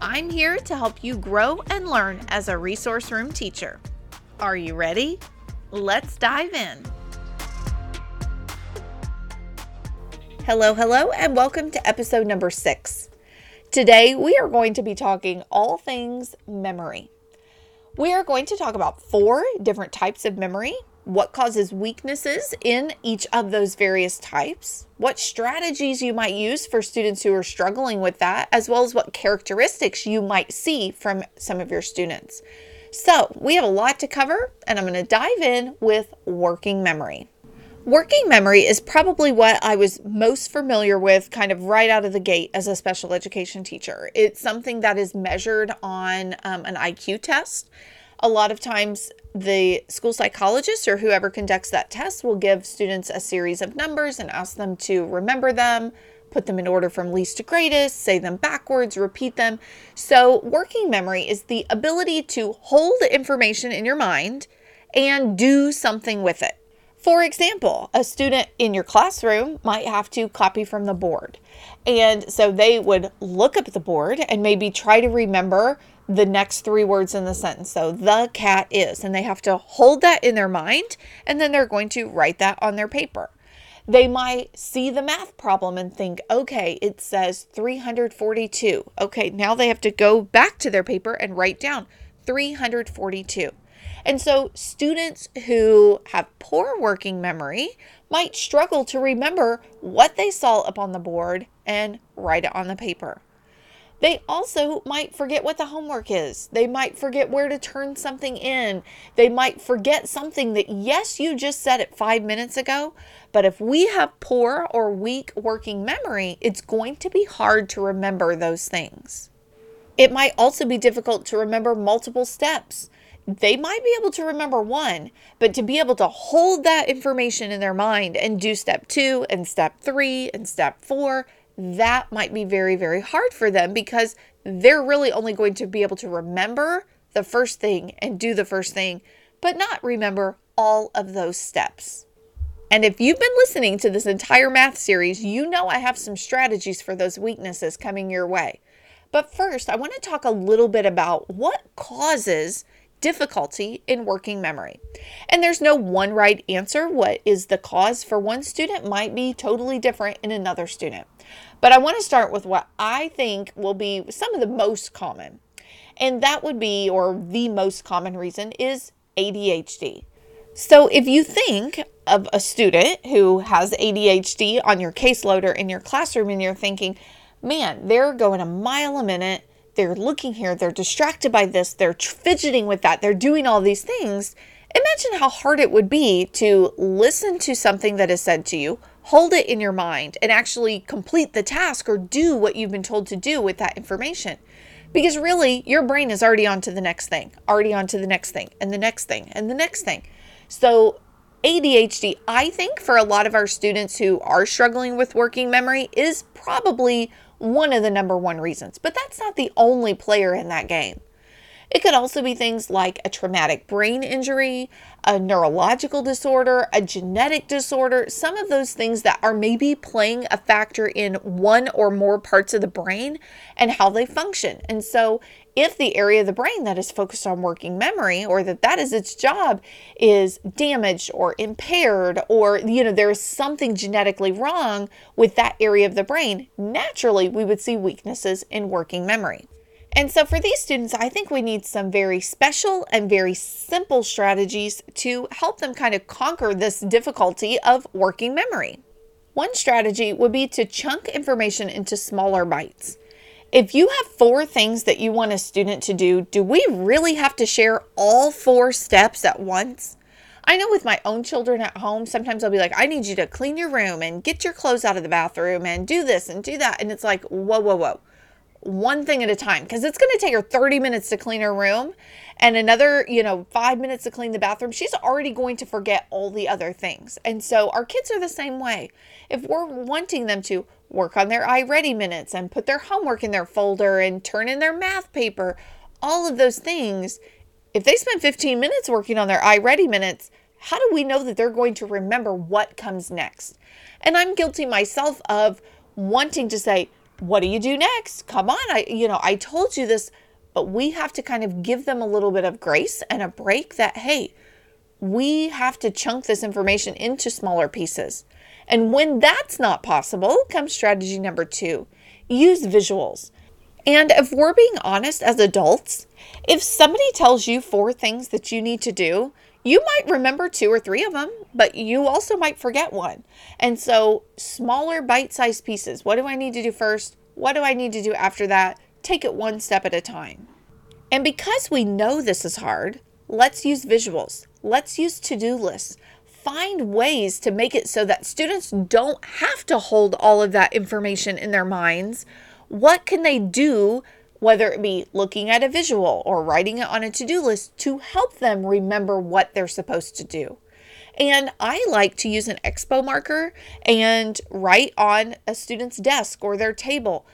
I'm here to help you grow and learn as a resource room teacher. Are you ready? Let's dive in. Hello, hello, and welcome to episode number six. Today, we are going to be talking all things memory. We are going to talk about four different types of memory, what causes weaknesses in each of those various types, what strategies you might use for students who are struggling with that, as well as what characteristics you might see from some of your students. So, we have a lot to cover, and I'm going to dive in with working memory. Working memory is probably what I was most familiar with kind of right out of the gate as a special education teacher. It's something that is measured on um, an IQ test. A lot of times, the school psychologist or whoever conducts that test will give students a series of numbers and ask them to remember them, put them in order from least to greatest, say them backwards, repeat them. So, working memory is the ability to hold information in your mind and do something with it. For example, a student in your classroom might have to copy from the board. And so they would look up at the board and maybe try to remember the next three words in the sentence. So, the cat is, and they have to hold that in their mind and then they're going to write that on their paper. They might see the math problem and think, okay, it says 342. Okay, now they have to go back to their paper and write down 342. And so, students who have poor working memory might struggle to remember what they saw up on the board and write it on the paper. They also might forget what the homework is. They might forget where to turn something in. They might forget something that, yes, you just said it five minutes ago. But if we have poor or weak working memory, it's going to be hard to remember those things. It might also be difficult to remember multiple steps they might be able to remember one, but to be able to hold that information in their mind and do step two and step three and step four, that might be very, very hard for them because they're really only going to be able to remember the first thing and do the first thing, but not remember all of those steps. And if you've been listening to this entire math series, you know I have some strategies for those weaknesses coming your way. But first, I want to talk a little bit about what causes difficulty in working memory. And there's no one right answer. What is the cause for one student might be totally different in another student. But I want to start with what I think will be some of the most common. And that would be, or the most common reason, is ADHD. So if you think of a student who has ADHD on your caseloader in your classroom and you're thinking, man, they're going a mile a minute they're looking here, they're distracted by this, they're fidgeting with that, they're doing all these things. Imagine how hard it would be to listen to something that is said to you, hold it in your mind, and actually complete the task or do what you've been told to do with that information. Because really, your brain is already on to the next thing, already on to the next thing, and the next thing, and the next thing. So, ADHD, I think for a lot of our students who are struggling with working memory, is probably one of the number one reasons, but that's not the only player in that game. It could also be things like a traumatic brain injury, a neurological disorder, a genetic disorder, some of those things that are maybe playing a factor in one or more parts of the brain and how they function. And so, if the area of the brain that is focused on working memory or that that is its job is damaged or impaired or you know there is something genetically wrong with that area of the brain naturally we would see weaknesses in working memory and so, for these students, I think we need some very special and very simple strategies to help them kind of conquer this difficulty of working memory. One strategy would be to chunk information into smaller bites. If you have four things that you want a student to do, do we really have to share all four steps at once? I know with my own children at home, sometimes I'll be like, I need you to clean your room and get your clothes out of the bathroom and do this and do that. And it's like, whoa, whoa, whoa one thing at a time because it's going to take her 30 minutes to clean her room and another, you know, five minutes to clean the bathroom. She's already going to forget all the other things. And so our kids are the same way. If we're wanting them to work on their iReady minutes and put their homework in their folder and turn in their math paper, all of those things, if they spend 15 minutes working on their iReady minutes, how do we know that they're going to remember what comes next? And I'm guilty myself of wanting to say, what do you do next? Come on. I, you know, I told you this, but we have to kind of give them a little bit of grace and a break that, hey, we have to chunk this information into smaller pieces. And when that's not possible, comes strategy number two use visuals. And if we're being honest as adults, if somebody tells you four things that you need to do, you might remember two or three of them, but you also might forget one. And so, smaller bite sized pieces. What do I need to do first? What do I need to do after that? Take it one step at a time. And because we know this is hard, let's use visuals. Let's use to do lists. Find ways to make it so that students don't have to hold all of that information in their minds. What can they do whether it be looking at a visual or writing it on a to do list to help them remember what they're supposed to do. And I like to use an expo marker and write on a student's desk or their table.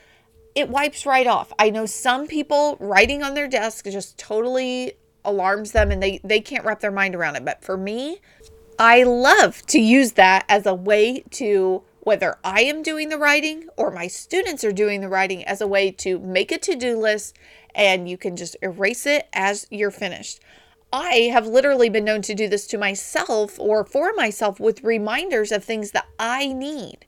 It wipes right off. I know some people writing on their desk just totally alarms them and they, they can't wrap their mind around it. But for me, I love to use that as a way to whether I am doing the writing or my students are doing the writing as a way to make a to do list and you can just erase it as you're finished. I have literally been known to do this to myself or for myself with reminders of things that I need.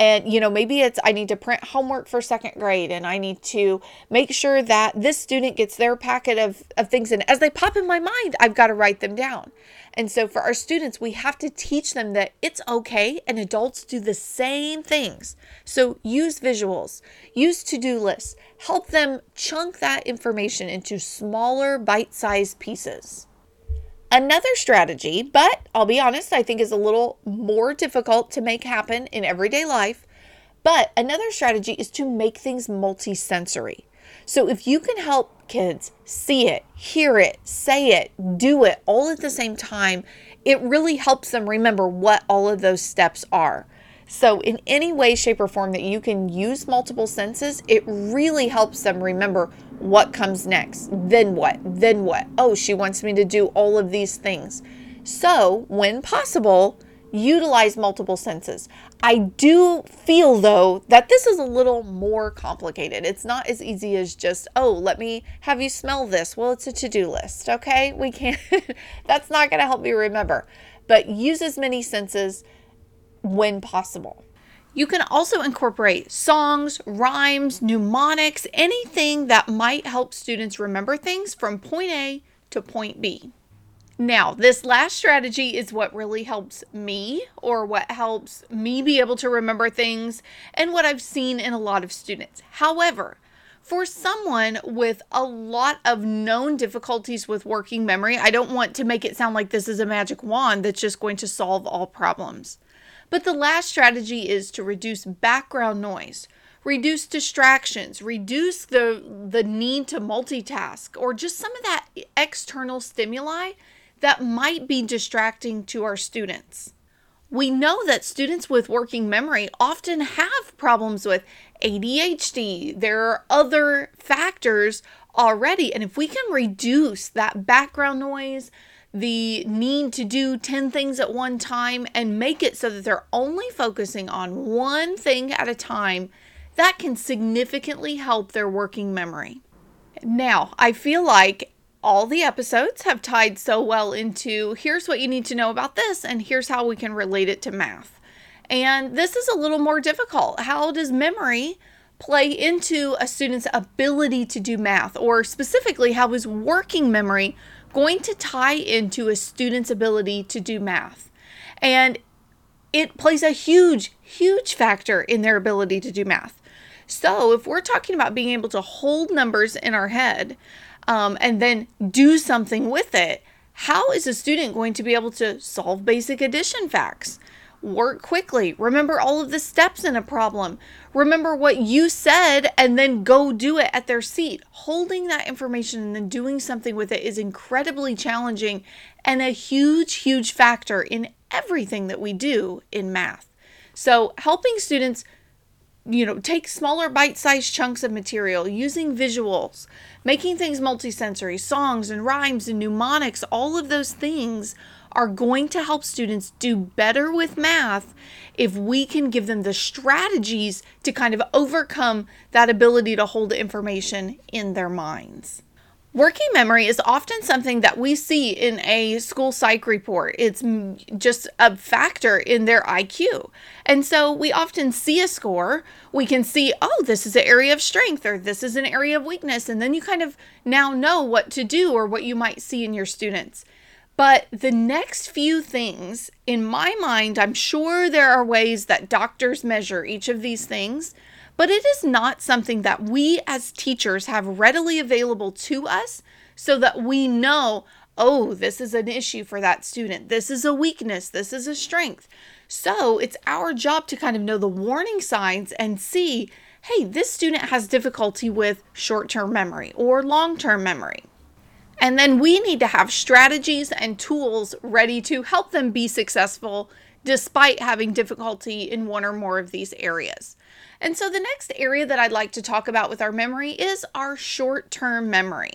And, you know, maybe it's I need to print homework for second grade and I need to make sure that this student gets their packet of, of things. And as they pop in my mind, I've got to write them down. And so for our students, we have to teach them that it's okay and adults do the same things. So use visuals, use to do lists, help them chunk that information into smaller bite sized pieces. Another strategy, but I'll be honest, I think is a little more difficult to make happen in everyday life. But another strategy is to make things multisensory. So if you can help kids see it, hear it, say it, do it all at the same time, it really helps them remember what all of those steps are. So, in any way, shape, or form that you can use multiple senses, it really helps them remember what comes next. Then what? Then what? Oh, she wants me to do all of these things. So, when possible, utilize multiple senses. I do feel though that this is a little more complicated. It's not as easy as just, oh, let me have you smell this. Well, it's a to do list, okay? We can't, that's not going to help me remember. But use as many senses when possible. You can also incorporate songs, rhymes, mnemonics, anything that might help students remember things from point A to point B. Now, this last strategy is what really helps me, or what helps me be able to remember things, and what I've seen in a lot of students. However, for someone with a lot of known difficulties with working memory, I don't want to make it sound like this is a magic wand that's just going to solve all problems. But the last strategy is to reduce background noise, reduce distractions, reduce the the need to multitask or just some of that external stimuli that might be distracting to our students. We know that students with working memory often have problems with ADHD. There are other factors already. And if we can reduce that background noise, the need to do 10 things at one time, and make it so that they're only focusing on one thing at a time, that can significantly help their working memory. Now, I feel like all the episodes have tied so well into here's what you need to know about this, and here's how we can relate it to math. And this is a little more difficult. How does memory play into a student's ability to do math? Or specifically, how is working memory going to tie into a student's ability to do math? And it plays a huge, huge factor in their ability to do math. So, if we're talking about being able to hold numbers in our head, um, and then do something with it, how is a student going to be able to solve basic addition facts? Work quickly. Remember all of the steps in a problem. Remember what you said and then go do it at their seat. Holding that information and then doing something with it is incredibly challenging and a huge, huge factor in everything that we do in math. So, helping students you know, take smaller bite-sized chunks of material, using visuals, making things multisensory, songs and rhymes and mnemonics, all of those things are going to help students do better with math if we can give them the strategies to kind of overcome that ability to hold information in their minds. Working memory is often something that we see in a school psych report. It's just a factor in their IQ. And so we often see a score. We can see, oh, this is an area of strength or this is an area of weakness. And then you kind of now know what to do or what you might see in your students. But the next few things, in my mind, I'm sure there are ways that doctors measure each of these things but it is not something that we as teachers have readily available to us so that we know, oh, this is an issue for that student. This is a weakness. This is a strength. So it's our job to kind of know the warning signs and see, hey, this student has difficulty with short term memory or long term memory. And then we need to have strategies and tools ready to help them be successful despite having difficulty in one or more of these areas. And so the next area that I'd like to talk about with our memory is our short term memory.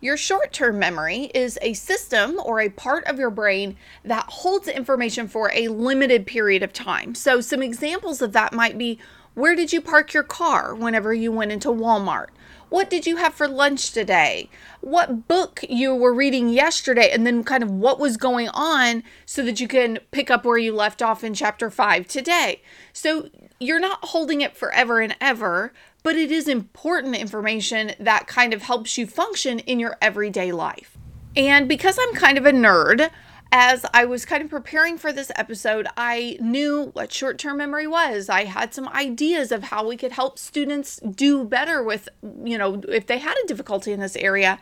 Your short term memory is a system or a part of your brain that holds information for a limited period of time. So, some examples of that might be where did you park your car whenever you went into Walmart? What did you have for lunch today? What book you were reading yesterday, and then kind of what was going on so that you can pick up where you left off in chapter five today. So you're not holding it forever and ever, but it is important information that kind of helps you function in your everyday life. And because I'm kind of a nerd, as I was kind of preparing for this episode, I knew what short term memory was. I had some ideas of how we could help students do better with, you know, if they had a difficulty in this area.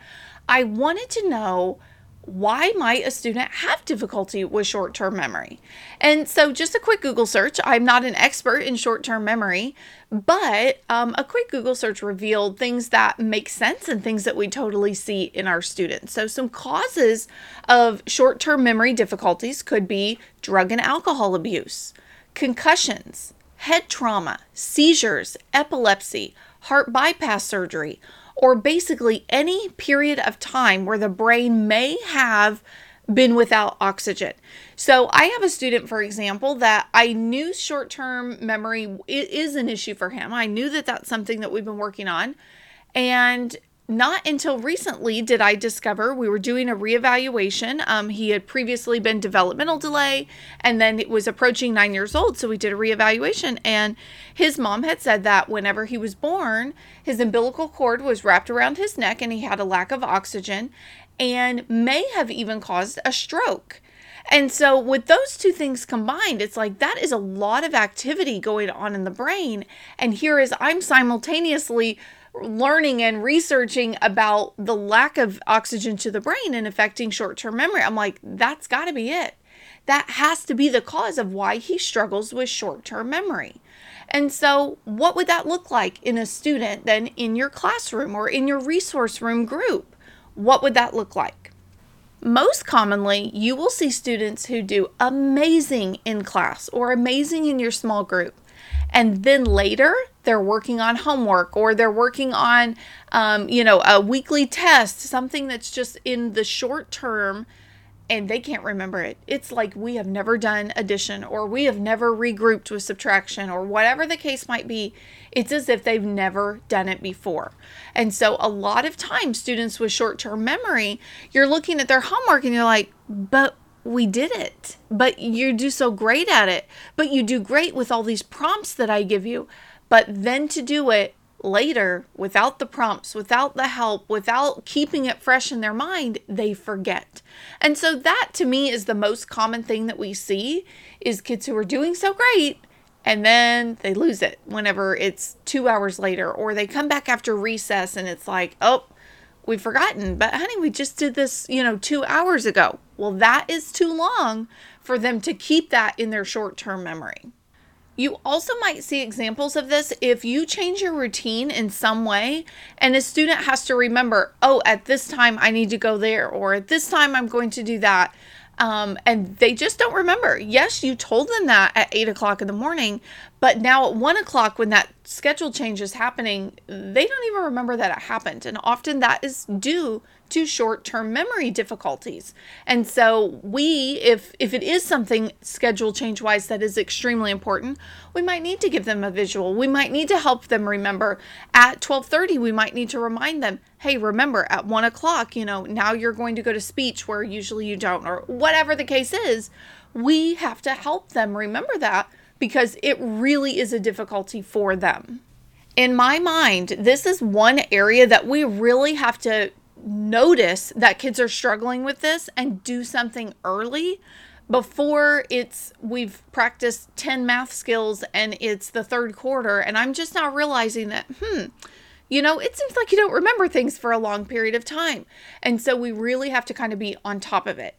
I wanted to know why might a student have difficulty with short term memory? And so, just a quick Google search. I'm not an expert in short term memory, but um, a quick Google search revealed things that make sense and things that we totally see in our students. So, some causes of short term memory difficulties could be drug and alcohol abuse, concussions, head trauma, seizures, epilepsy, heart bypass surgery or basically any period of time where the brain may have been without oxygen. So I have a student, for example, that I knew short term memory is an issue for him. I knew that that's something that we've been working on. And not until recently did I discover we were doing a reevaluation. Um, he had previously been developmental delay and then it was approaching nine years old. So we did a reevaluation. And his mom had said that whenever he was born, his umbilical cord was wrapped around his neck and he had a lack of oxygen and may have even caused a stroke. And so, with those two things combined, it's like that is a lot of activity going on in the brain. And here is I'm simultaneously learning and researching about the lack of oxygen to the brain and affecting short term memory. I'm like, that's got to be it. That has to be the cause of why he struggles with short term memory. And so, what would that look like in a student then in your classroom or in your resource room group? What would that look like? Most commonly, you will see students who do amazing in class or amazing in your small group. And then later, they're working on homework or they're working on, um, you know, a weekly test, something that's just in the short term and they can't remember it. It's like we have never done addition or we have never regrouped with subtraction or whatever the case might be. It's as if they've never done it before. And so, a lot of times, students with short term memory, you're looking at their homework and you're like, but we did it. But you do so great at it. But you do great with all these prompts that I give you. But then to do it later without the prompts, without the help, without keeping it fresh in their mind, they forget. And so that to me is the most common thing that we see is kids who are doing so great and then they lose it whenever it's 2 hours later or they come back after recess and it's like, "Oh, we've forgotten. But honey, we just did this, you know, two hours ago. Well, that is too long for them to keep that in their short term memory. You also might see examples of this if you change your routine in some way and a student has to remember, oh, at this time I need to go there, or at this time I'm going to do that. Um, and they just don't remember. Yes, you told them that at eight o'clock in the morning, but now at one o'clock, when that schedule change is happening, they don't even remember that it happened. And often that is due to short-term memory difficulties. And so we, if if it is something schedule change wise that is extremely important, we might need to give them a visual. We might need to help them remember. At 12:30, we might need to remind them, hey, remember at one o'clock, you know, now you're going to go to speech where usually you don't, or whatever the case is. We have to help them remember that because it really is a difficulty for them. In my mind, this is one area that we really have to notice that kids are struggling with this and do something early before it's we've practiced 10 math skills and it's the third quarter and I'm just now realizing that hmm you know it seems like you don't remember things for a long period of time and so we really have to kind of be on top of it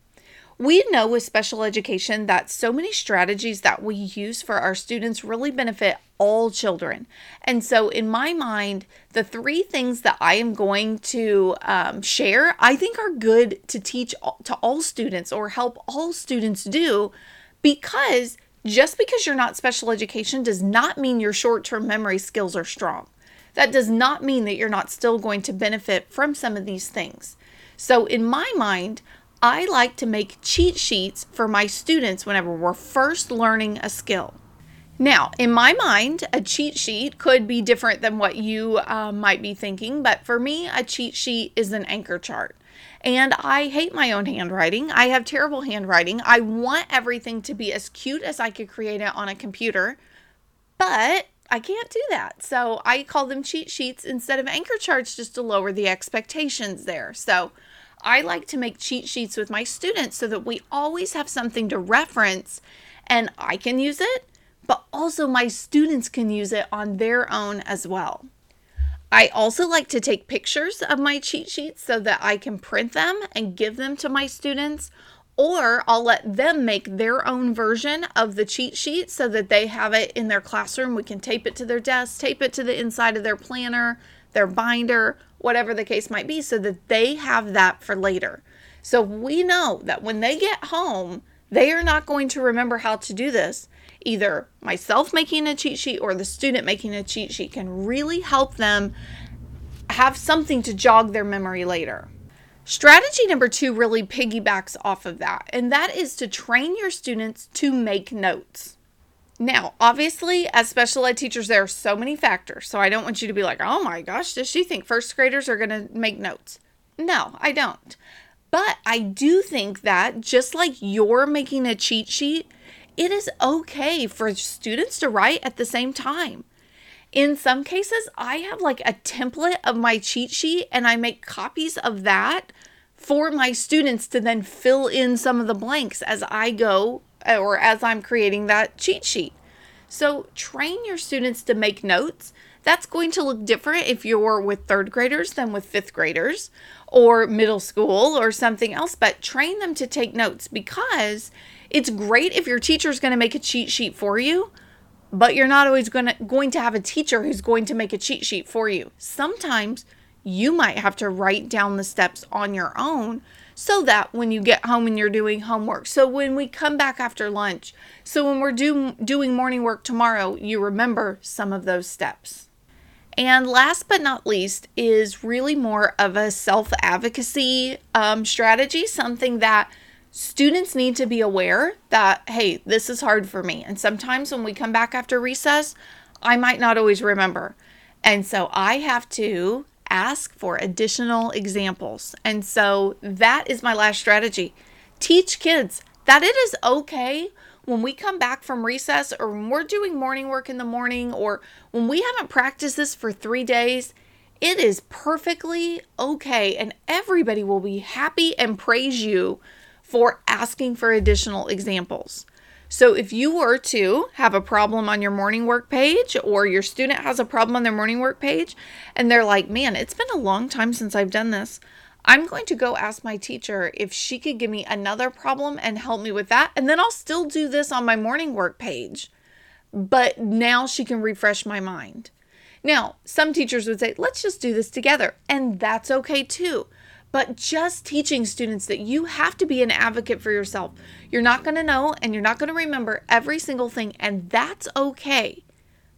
we know with special education that so many strategies that we use for our students really benefit all children. And so, in my mind, the three things that I am going to um, share, I think are good to teach to all students or help all students do because just because you're not special education does not mean your short term memory skills are strong. That does not mean that you're not still going to benefit from some of these things. So, in my mind, I like to make cheat sheets for my students whenever we're first learning a skill. Now, in my mind, a cheat sheet could be different than what you uh, might be thinking, but for me, a cheat sheet is an anchor chart. And I hate my own handwriting. I have terrible handwriting. I want everything to be as cute as I could create it on a computer, but I can't do that. So I call them cheat sheets instead of anchor charts just to lower the expectations there. So I like to make cheat sheets with my students so that we always have something to reference and I can use it, but also my students can use it on their own as well. I also like to take pictures of my cheat sheets so that I can print them and give them to my students, or I'll let them make their own version of the cheat sheet so that they have it in their classroom. We can tape it to their desk, tape it to the inside of their planner, their binder, whatever the case might be, so that they have that for later. So we know that when they get home, they are not going to remember how to do this. Either myself making a cheat sheet or the student making a cheat sheet can really help them have something to jog their memory later. Strategy number two really piggybacks off of that, and that is to train your students to make notes. Now, obviously, as special ed teachers, there are so many factors. So I don't want you to be like, oh my gosh, does she think first graders are going to make notes? No, I don't. But I do think that just like you're making a cheat sheet, it is okay for students to write at the same time. In some cases, I have like a template of my cheat sheet and I make copies of that for my students to then fill in some of the blanks as I go or as I'm creating that cheat sheet. So train your students to make notes. That's going to look different if you're with third graders than with fifth graders or middle school or something else, but train them to take notes because it's great if your teacher is going to make a cheat sheet for you, but you're not always going to going to have a teacher who's going to make a cheat sheet for you. Sometimes you might have to write down the steps on your own so that when you get home and you're doing homework, so when we come back after lunch, so when we're do, doing morning work tomorrow, you remember some of those steps. And last but not least is really more of a self advocacy um, strategy, something that students need to be aware that, hey, this is hard for me. And sometimes when we come back after recess, I might not always remember. And so I have to ask for additional examples. And so that is my last strategy. Teach kids that it is okay when we come back from recess or when we're doing morning work in the morning or when we haven't practiced this for three days. It is perfectly okay, and everybody will be happy and praise you for asking for additional examples. So if you were to have a problem on your morning work page or your student has a problem on their morning work page and they're like, man, it's been a long time since I've done this. I'm going to go ask my teacher if she could give me another problem and help me with that. And then I'll still do this on my morning work page. But now she can refresh my mind. Now, some teachers would say, let's just do this together. And that's okay too. But just teaching students that you have to be an advocate for yourself. You're not going to know and you're not going to remember every single thing. And that's okay.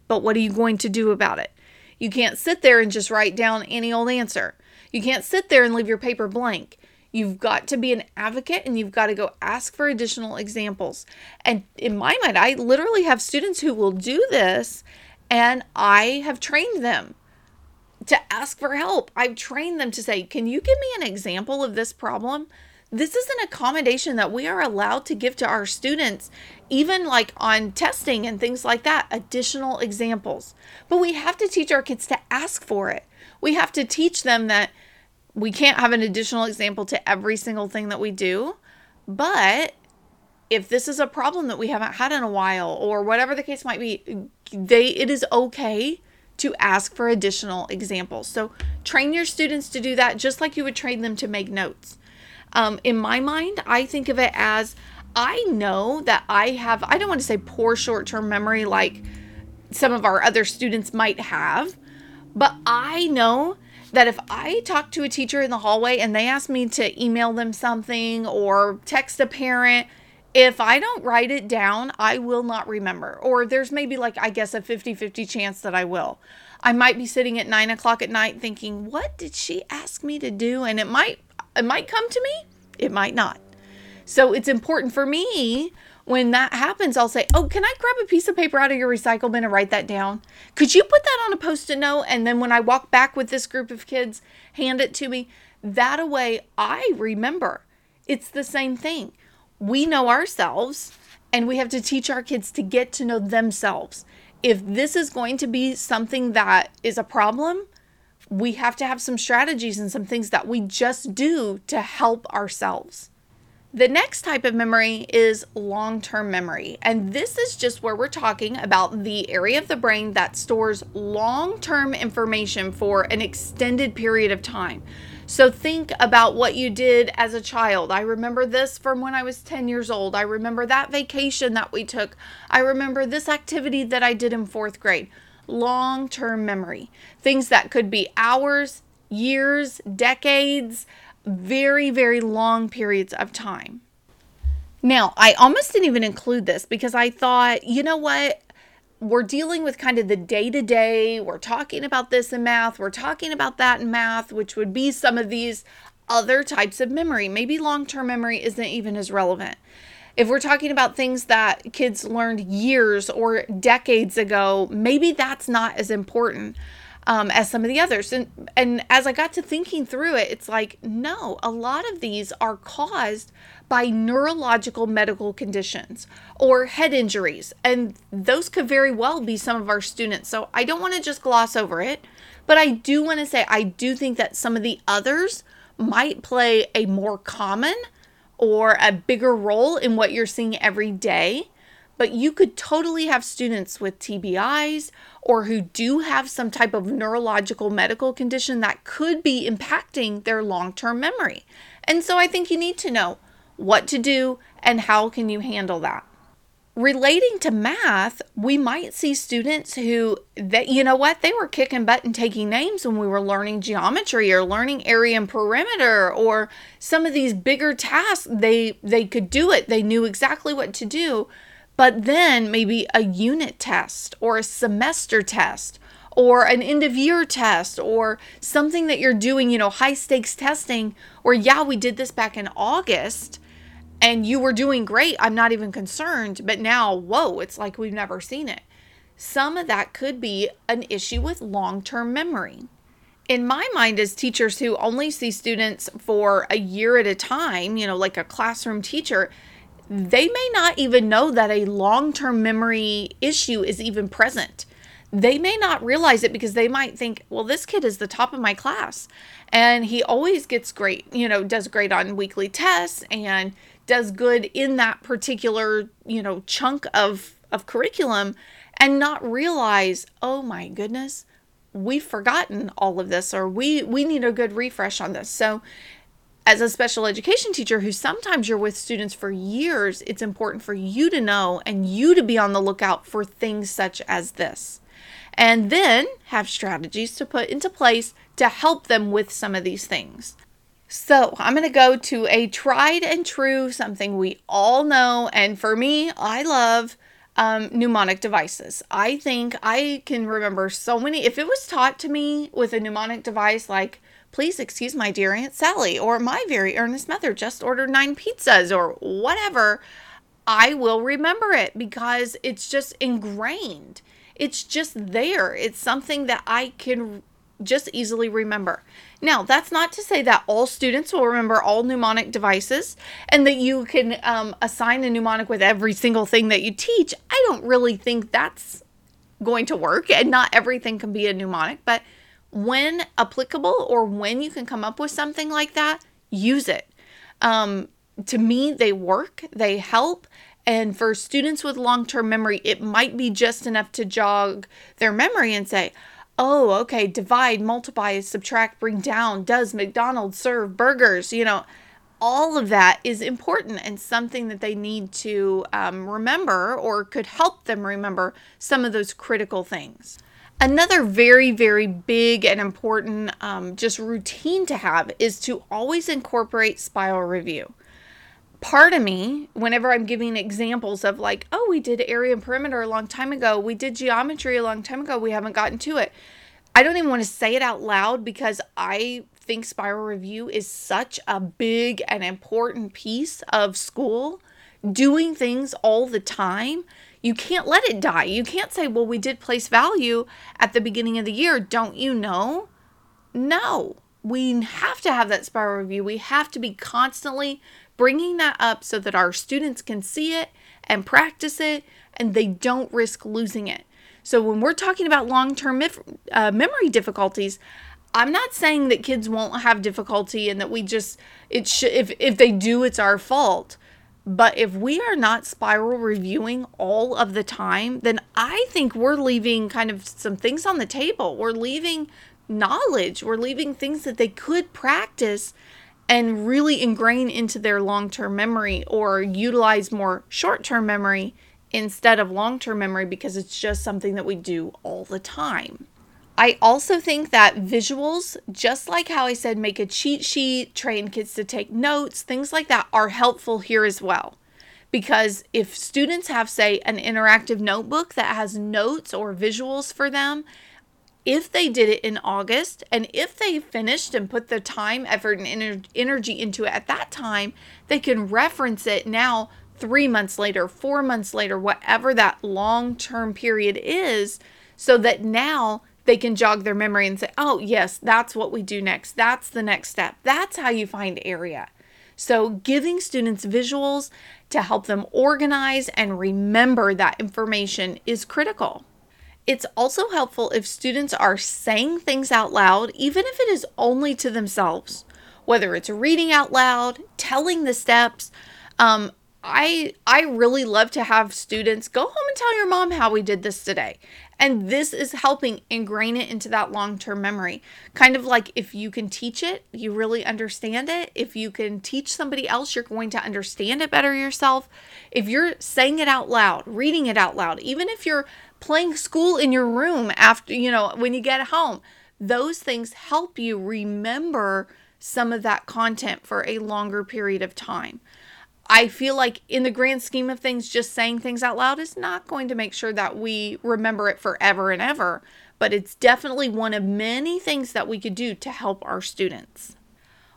But what are you going to do about it? You can't sit there and just write down any old answer. You can't sit there and leave your paper blank. You've got to be an advocate and you've got to go ask for additional examples. And in my mind, I literally have students who will do this and I have trained them to ask for help. I've trained them to say, Can you give me an example of this problem? This is an accommodation that we are allowed to give to our students, even like on testing and things like that, additional examples. But we have to teach our kids to ask for it. We have to teach them that we can't have an additional example to every single thing that we do. But if this is a problem that we haven't had in a while or whatever the case might be, they it is okay to ask for additional examples. So train your students to do that just like you would train them to make notes. Um, in my mind, I think of it as I know that I have, I don't want to say poor short term memory like some of our other students might have, but I know that if I talk to a teacher in the hallway and they ask me to email them something or text a parent, if I don't write it down, I will not remember. Or there's maybe like, I guess, a 50 50 chance that I will. I might be sitting at nine o'clock at night thinking, what did she ask me to do? And it might, it might come to me, it might not. So it's important for me when that happens, I'll say, Oh, can I grab a piece of paper out of your recycle bin and write that down? Could you put that on a post it note? And then when I walk back with this group of kids, hand it to me. That way I remember. It's the same thing. We know ourselves and we have to teach our kids to get to know themselves. If this is going to be something that is a problem, we have to have some strategies and some things that we just do to help ourselves. The next type of memory is long term memory. And this is just where we're talking about the area of the brain that stores long term information for an extended period of time. So think about what you did as a child. I remember this from when I was 10 years old. I remember that vacation that we took. I remember this activity that I did in fourth grade. Long term memory. Things that could be hours, years, decades very, very long periods of time. Now, I almost didn't even include this because I thought, you know what? We're dealing with kind of the day to day. We're talking about this in math. We're talking about that in math, which would be some of these other types of memory. Maybe long term memory isn't even as relevant. If we're talking about things that kids learned years or decades ago, maybe that's not as important um, as some of the others. And and as I got to thinking through it, it's like no, a lot of these are caused by neurological medical conditions or head injuries, and those could very well be some of our students. So I don't want to just gloss over it, but I do want to say I do think that some of the others might play a more common or a bigger role in what you're seeing every day but you could totally have students with TBIs or who do have some type of neurological medical condition that could be impacting their long term memory. And so I think you need to know what to do and how can you handle that. Relating to math, we might see students who that you know what, they were kicking butt and taking names when we were learning geometry or learning area and perimeter or some of these bigger tasks, they they could do it. They knew exactly what to do but then maybe a unit test or a semester test or an end of year test or something that you're doing, you know, high stakes testing, or yeah, we did this back in August and you were doing great. I'm not even concerned. But now, whoa, it's like we've never seen it. Some of that could be an issue with long term memory. In my mind, as teachers who only see students for a year at a time, you know, like a classroom teacher, Mm. they may not even know that a long term memory issue is even present. They may not realize it because they might think, well, this kid is the top of my class and he always gets great, you know, does great on weekly tests and does good in that particular, you know, chunk of of curriculum and not realize, "Oh my goodness, we've forgotten all of this or we we need a good refresh on this." So as a special education teacher who sometimes you're with students for years, it's important for you to know and you to be on the lookout for things such as this. And then have strategies to put into place to help them with some of these things. So, I'm going to go to a tried and true, something we all know. And for me, I love um, mnemonic devices. I think I can remember so many. If it was taught to me with a mnemonic device like Please excuse my dear Aunt Sally, or my very earnest mother just ordered nine pizzas, or whatever. I will remember it because it's just ingrained. It's just there. It's something that I can just easily remember. Now, that's not to say that all students will remember all mnemonic devices and that you can um, assign a mnemonic with every single thing that you teach. I don't really think that's going to work, and not everything can be a mnemonic, but when applicable or when you can come up with something like that, use it. Um, to me, they work, they help. And for students with long term memory, it might be just enough to jog their memory and say, oh, okay, divide, multiply, subtract, bring down. Does McDonald's serve burgers? You know, all of that is important and something that they need to um, remember or could help them remember some of those critical things. Another very, very big and important um, just routine to have is to always incorporate spiral review. Part of me, whenever I'm giving examples of like, oh, we did area and perimeter a long time ago, we did geometry a long time ago, we haven't gotten to it. I don't even want to say it out loud because I think spiral review is such a big and important piece of school. Doing things all the time you can't let it die. You can't say, well, we did place value at the beginning of the year. Don't you know? No, we have to have that spiral review. We have to be constantly bringing that up so that our students can see it and practice it and they don't risk losing it. So when we're talking about long-term uh, memory difficulties, I'm not saying that kids won't have difficulty and that we just it should if if they do it's our fault. But if we are not spiral reviewing all of the time, then I think we're leaving kind of some things on the table. We're leaving knowledge, we're leaving things that they could practice and really ingrain into their long term memory or utilize more short term memory instead of long term memory because it's just something that we do all the time. I also think that visuals, just like how I said, make a cheat sheet, train kids to take notes, things like that are helpful here as well. Because if students have, say, an interactive notebook that has notes or visuals for them, if they did it in August and if they finished and put the time, effort, and ener- energy into it at that time, they can reference it now three months later, four months later, whatever that long term period is, so that now they can jog their memory and say, oh, yes, that's what we do next. That's the next step. That's how you find area. So, giving students visuals to help them organize and remember that information is critical. It's also helpful if students are saying things out loud, even if it is only to themselves, whether it's reading out loud, telling the steps. Um, I I really love to have students go home and tell your mom how we did this today. And this is helping ingrain it into that long term memory. Kind of like if you can teach it, you really understand it. If you can teach somebody else, you're going to understand it better yourself. If you're saying it out loud, reading it out loud, even if you're playing school in your room after, you know, when you get home, those things help you remember some of that content for a longer period of time. I feel like, in the grand scheme of things, just saying things out loud is not going to make sure that we remember it forever and ever, but it's definitely one of many things that we could do to help our students.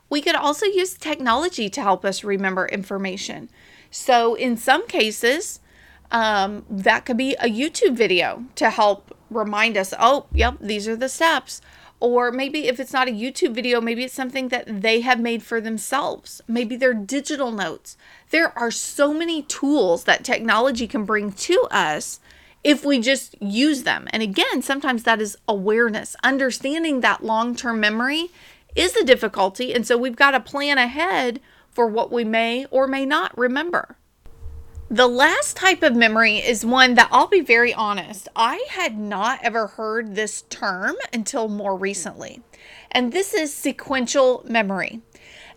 We could also use technology to help us remember information. So, in some cases, um, that could be a YouTube video to help remind us oh, yep, these are the steps. Or maybe if it's not a YouTube video, maybe it's something that they have made for themselves. Maybe they're digital notes. There are so many tools that technology can bring to us if we just use them. And again, sometimes that is awareness. Understanding that long term memory is a difficulty. And so we've got to plan ahead for what we may or may not remember. The last type of memory is one that I'll be very honest, I had not ever heard this term until more recently. And this is sequential memory.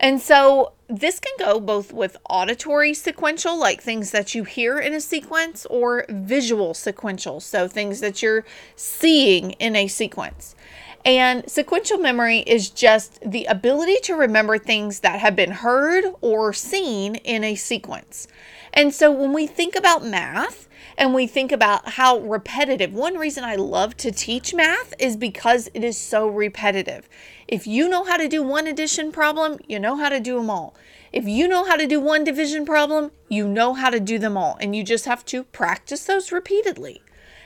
And so this can go both with auditory sequential, like things that you hear in a sequence, or visual sequential, so things that you're seeing in a sequence. And sequential memory is just the ability to remember things that have been heard or seen in a sequence. And so when we think about math, and we think about how repetitive. One reason I love to teach math is because it is so repetitive. If you know how to do one addition problem, you know how to do them all. If you know how to do one division problem, you know how to do them all, and you just have to practice those repeatedly.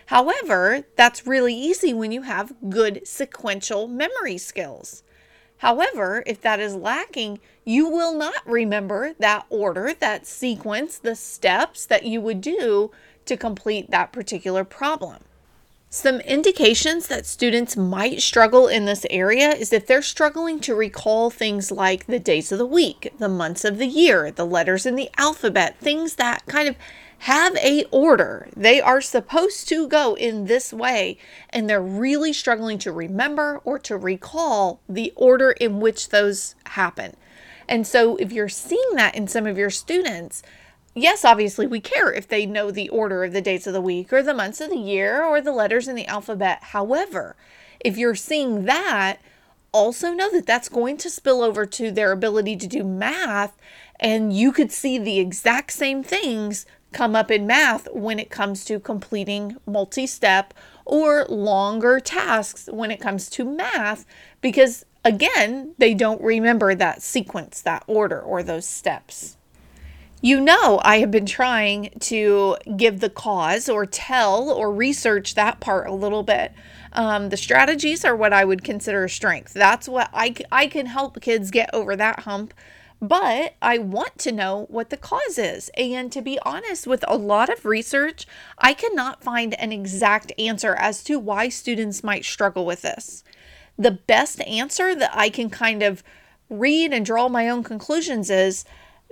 However, that's really easy when you have good sequential memory skills. However, if that is lacking, you will not remember that order, that sequence, the steps that you would do to complete that particular problem. Some indications that students might struggle in this area is if they're struggling to recall things like the days of the week, the months of the year, the letters in the alphabet, things that kind of have a order. They are supposed to go in this way and they're really struggling to remember or to recall the order in which those happen. And so if you're seeing that in some of your students, yes, obviously we care if they know the order of the days of the week or the months of the year or the letters in the alphabet. However, if you're seeing that, also know that that's going to spill over to their ability to do math. And you could see the exact same things come up in math when it comes to completing multi step or longer tasks when it comes to math, because again, they don't remember that sequence, that order, or those steps. You know, I have been trying to give the cause or tell or research that part a little bit. Um, the strategies are what I would consider strength. That's what I, I can help kids get over that hump. But I want to know what the cause is. And to be honest, with a lot of research, I cannot find an exact answer as to why students might struggle with this. The best answer that I can kind of read and draw my own conclusions is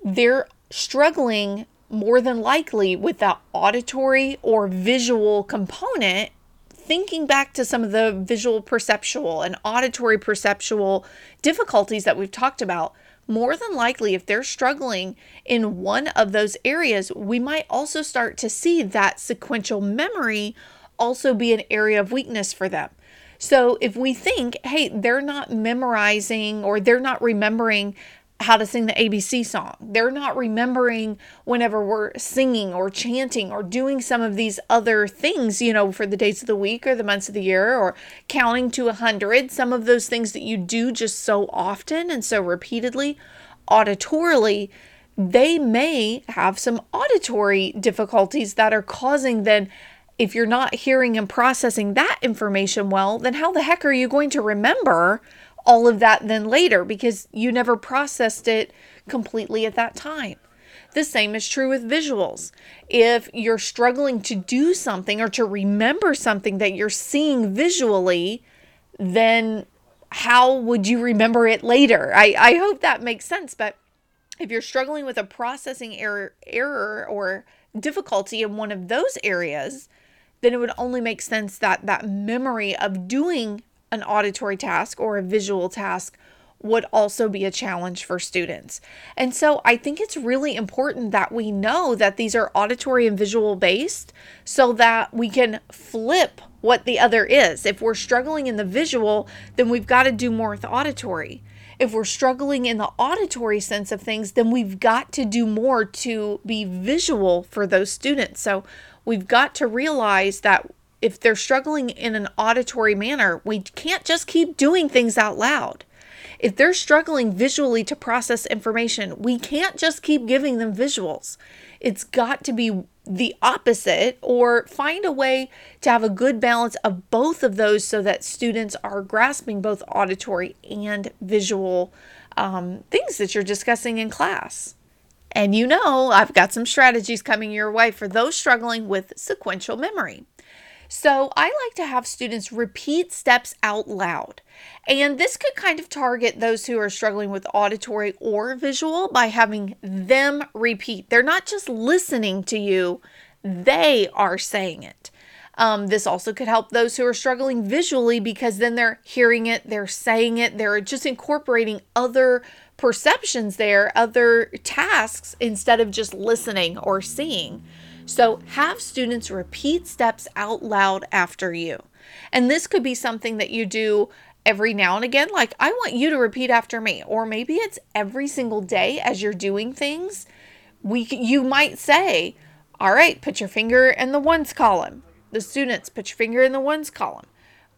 they're struggling more than likely with that auditory or visual component, thinking back to some of the visual perceptual and auditory perceptual difficulties that we've talked about, more than likely, if they're struggling in one of those areas, we might also start to see that sequential memory also be an area of weakness for them. So if we think, hey, they're not memorizing or they're not remembering how to sing the ABC song. They're not remembering whenever we're singing or chanting or doing some of these other things, you know, for the days of the week or the months of the year or counting to a hundred. Some of those things that you do just so often and so repeatedly, auditorily, they may have some auditory difficulties that are causing then if you're not hearing and processing that information well, then how the heck are you going to remember all of that then later because you never processed it completely at that time. The same is true with visuals. If you're struggling to do something or to remember something that you're seeing visually, then how would you remember it later? I, I hope that makes sense. But if you're struggling with a processing error, error or difficulty in one of those areas, then it would only make sense that that memory of doing an auditory task or a visual task would also be a challenge for students. And so I think it's really important that we know that these are auditory and visual based so that we can flip what the other is. If we're struggling in the visual, then we've got to do more with auditory. If we're struggling in the auditory sense of things, then we've got to do more to be visual for those students. So we've got to realize that if they're struggling in an auditory manner, we can't just keep doing things out loud. If they're struggling visually to process information, we can't just keep giving them visuals. It's got to be the opposite or find a way to have a good balance of both of those so that students are grasping both auditory and visual um, things that you're discussing in class. And you know, I've got some strategies coming your way for those struggling with sequential memory. So I like to have students repeat steps out loud. And this could kind of target those who are struggling with auditory or visual by having them repeat. They're not just listening to you, they are saying it. Um, this also could help those who are struggling visually because then they're hearing it, they're saying it, they're just incorporating other perceptions there, other tasks instead of just listening or seeing. So have students repeat steps out loud after you. And this could be something that you do every now and again. Like, I want you to repeat after me. Or maybe it's every single day as you're doing things. We, you might say, All right, put your finger in the ones column. The students, put your finger in the ones column.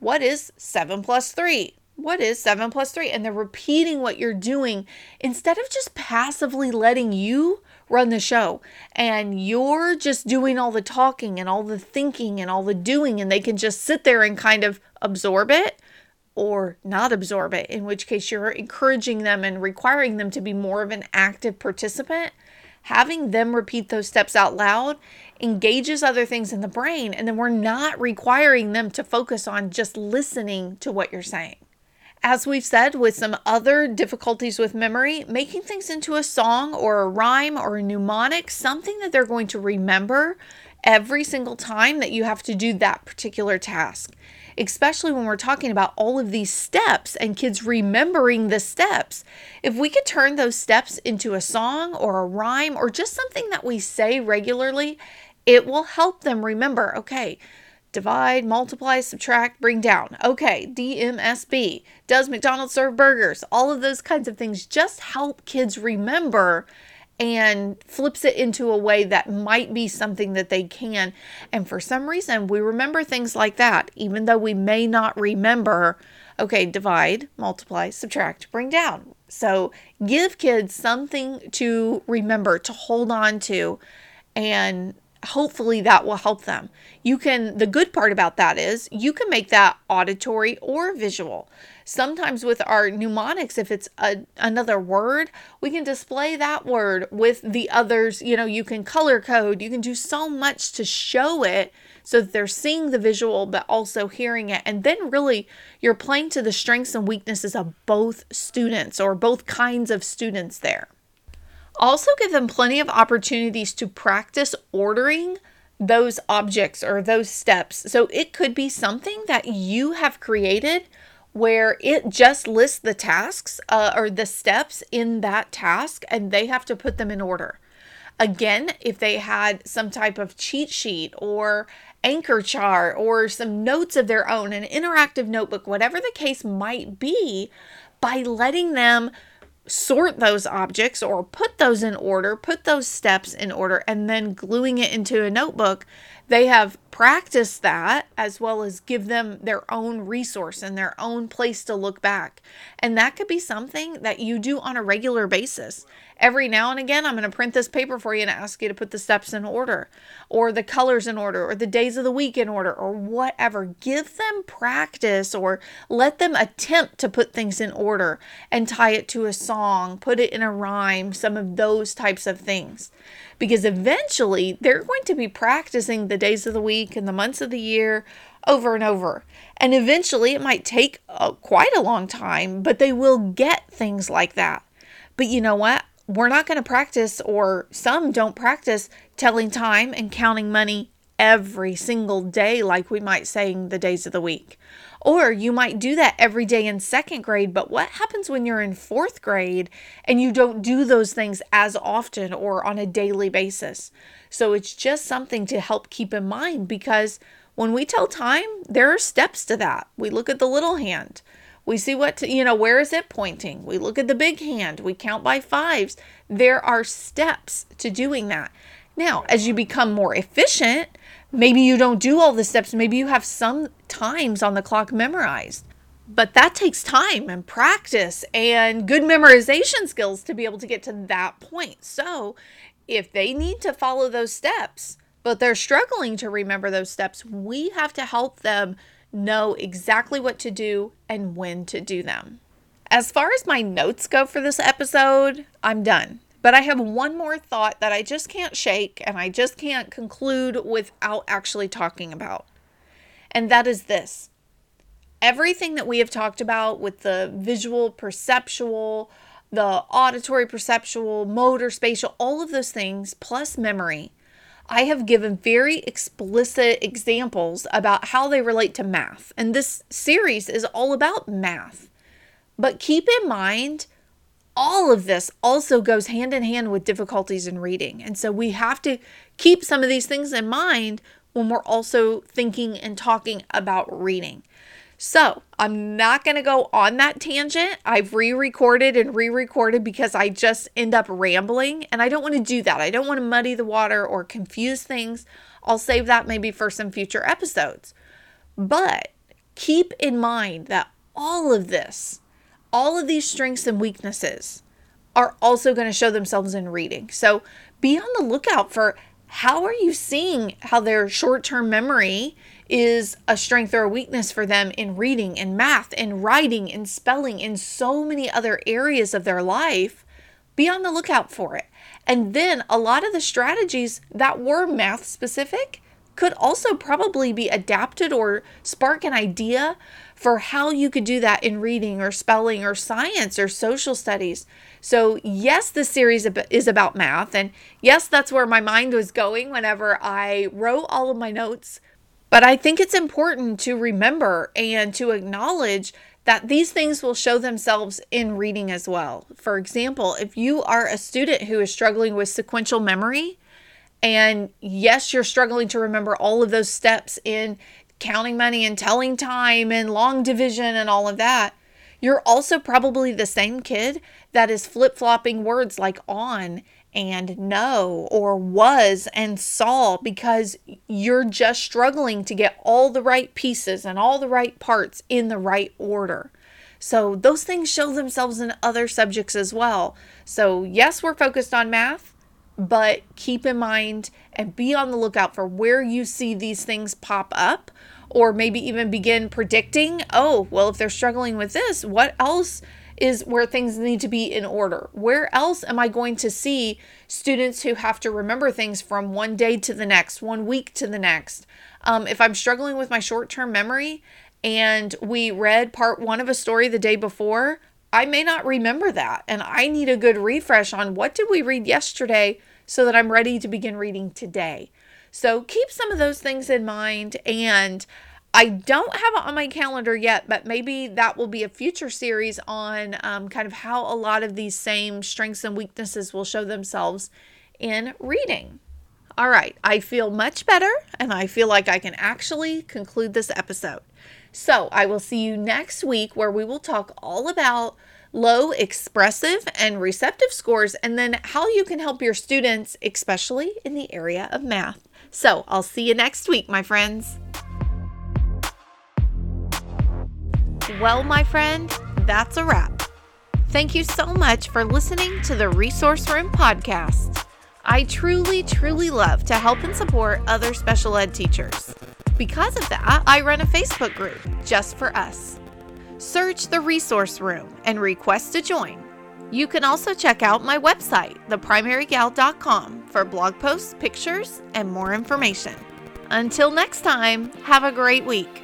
What is 7 plus 3? What is 7 plus 3? And they're repeating what you're doing instead of just passively letting you run the show. And you're just doing all the talking and all the thinking and all the doing and they can just sit there and kind of absorb it or not absorb it in which case you're encouraging them and requiring them to be more of an active participant. Having them repeat those steps out loud engages other things in the brain and then we're not requiring them to focus on just listening to what you're saying as we've said with some other difficulties with memory, making things into a song or a rhyme or a mnemonic, something that they're going to remember every single time that you have to do that particular task. Especially when we're talking about all of these steps and kids remembering the steps. If we could turn those steps into a song or a rhyme or just something that we say regularly, it will help them remember okay, divide, multiply, subtract, bring down. Okay, DMSB. Does McDonald's serve burgers? All of those kinds of things just help kids remember and flips it into a way that might be something that they can. And for some reason, we remember things like that, even though we may not remember, okay, divide, multiply, subtract, bring down. So give kids something to remember, to hold on to, and hopefully that will help them. You can, the good part about that is you can make that auditory or visual. Sometimes with our mnemonics, if it's a, another word, we can display that word with the others. You know, you can color code, you can do so much to show it so that they're seeing the visual but also hearing it. And then really you're playing to the strengths and weaknesses of both students or both kinds of students there. Also, give them plenty of opportunities to practice ordering those objects or those steps. So, it could be something that you have created where it just lists the tasks uh, or the steps in that task and they have to put them in order. Again, if they had some type of cheat sheet or anchor chart or some notes of their own, an interactive notebook, whatever the case might be, by letting them sort those objects or put those in order, put those steps in order, and then gluing it into a notebook, they have practiced that as well as give them their own resource and their own place to look back. And that could be something that you do on a regular basis every now and again, I'm going to print this paper for you and ask you to put the steps in order, or the colors in order, or the days of the week in order, or whatever. Give them practice or let them attempt to put things in order and tie it to a song, put it in a rhyme, some of those types of things. Because eventually they're going to be practicing the days of the week and the months of the year over and over. And eventually it might take uh, quite a long time, but they will get things like that. But you know what? we're not going to practice, or some don't practice telling time and counting money every single day, like we might say in the days of the week. Or you might do that every day in second grade, but what happens when you're in fourth grade and you don't do those things as often or on a daily basis? So it's just something to help keep in mind because when we tell time, there are steps to that. We look at the little hand. We see what, to, you know, where is it pointing? We look at the big hand. We count by fives. There are steps to doing that. Now, as you become more efficient, maybe you don't do all the steps. Maybe you have some times on the clock memorized. But that takes time and practice and good memorization skills to be able to get to that point. So, if they need to follow those steps, but they're struggling to remember those steps, we have to help them know exactly what to do and when to do them. As far as my notes go for this episode, I'm done. But I have one more thought that I just can't shake and I just can't conclude without actually talking about. and that is this everything that we have talked about with the visual, perceptual, the auditory, perceptual, motor, spatial, all of those things, plus memory, I have given very explicit examples about how they relate to math. And this series is all about math. But keep in mind, all of this also goes hand in hand with difficulties in reading. And so we have to keep some of these things in mind when we're also thinking and talking about reading. So I'm not going to go on that tangent. I've re recorded and re recorded because I just end up rambling and I don't want to do that. I don't want to muddy the water or confuse things. I'll save that maybe for some future episodes. But keep in mind that all of this, all of these strengths and weaknesses are also going to show themselves in reading. So be on the lookout for how are you seeing how their short term memory is a strength or a weakness for them in reading and math and writing and spelling in so many other areas of their life, be on the lookout for it. And then a lot of the strategies that were math specific could also probably be adapted or spark an idea for how you could do that in reading or spelling or science or social studies. So, yes, this series is about math. And yes, that's where my mind was going whenever I wrote all of my notes but I think it's important to remember and to acknowledge that these things will show themselves in reading as well. For example, if you are a student who is struggling with sequential memory, and yes, you're struggling to remember all of those steps in counting money and telling time and long division and all of that, you're also probably the same kid that is flip flopping words like on and no or was and saw because you're just struggling to get all the right pieces and all the right parts in the right order. So, those things show themselves in other subjects as well. So, yes, we're focused on math, but keep in mind and be on the lookout for where you see these things pop up or maybe even begin predicting oh, well, if they're struggling with this, what else? is where things need to be in order. Where else am I going to see students who have to remember things from one day to the next, one week to the next? Um, if I'm struggling with my short term memory and we read part one of a story the day before, I may not remember that. And I need a good refresh on what did we read yesterday so that I'm ready to begin reading today. So keep some of those things in mind and I don't have it on my calendar yet, but maybe that will be a future series on um, kind of how a lot of these same strengths and weaknesses will show themselves in reading. All right, I feel much better and I feel like I can actually conclude this episode. So I will see you next week where we will talk all about low expressive and receptive scores and then how you can help your students, especially in the area of math. So I'll see you next week, my friends. Well, my friend, that's a wrap. Thank you so much for listening to the Resource Room podcast. I truly, truly love to help and support other special ed teachers. Because of that, I run a Facebook group just for us. Search the Resource Room and request to join. You can also check out my website, theprimarygal.com, for blog posts, pictures, and more information. Until next time, have a great week.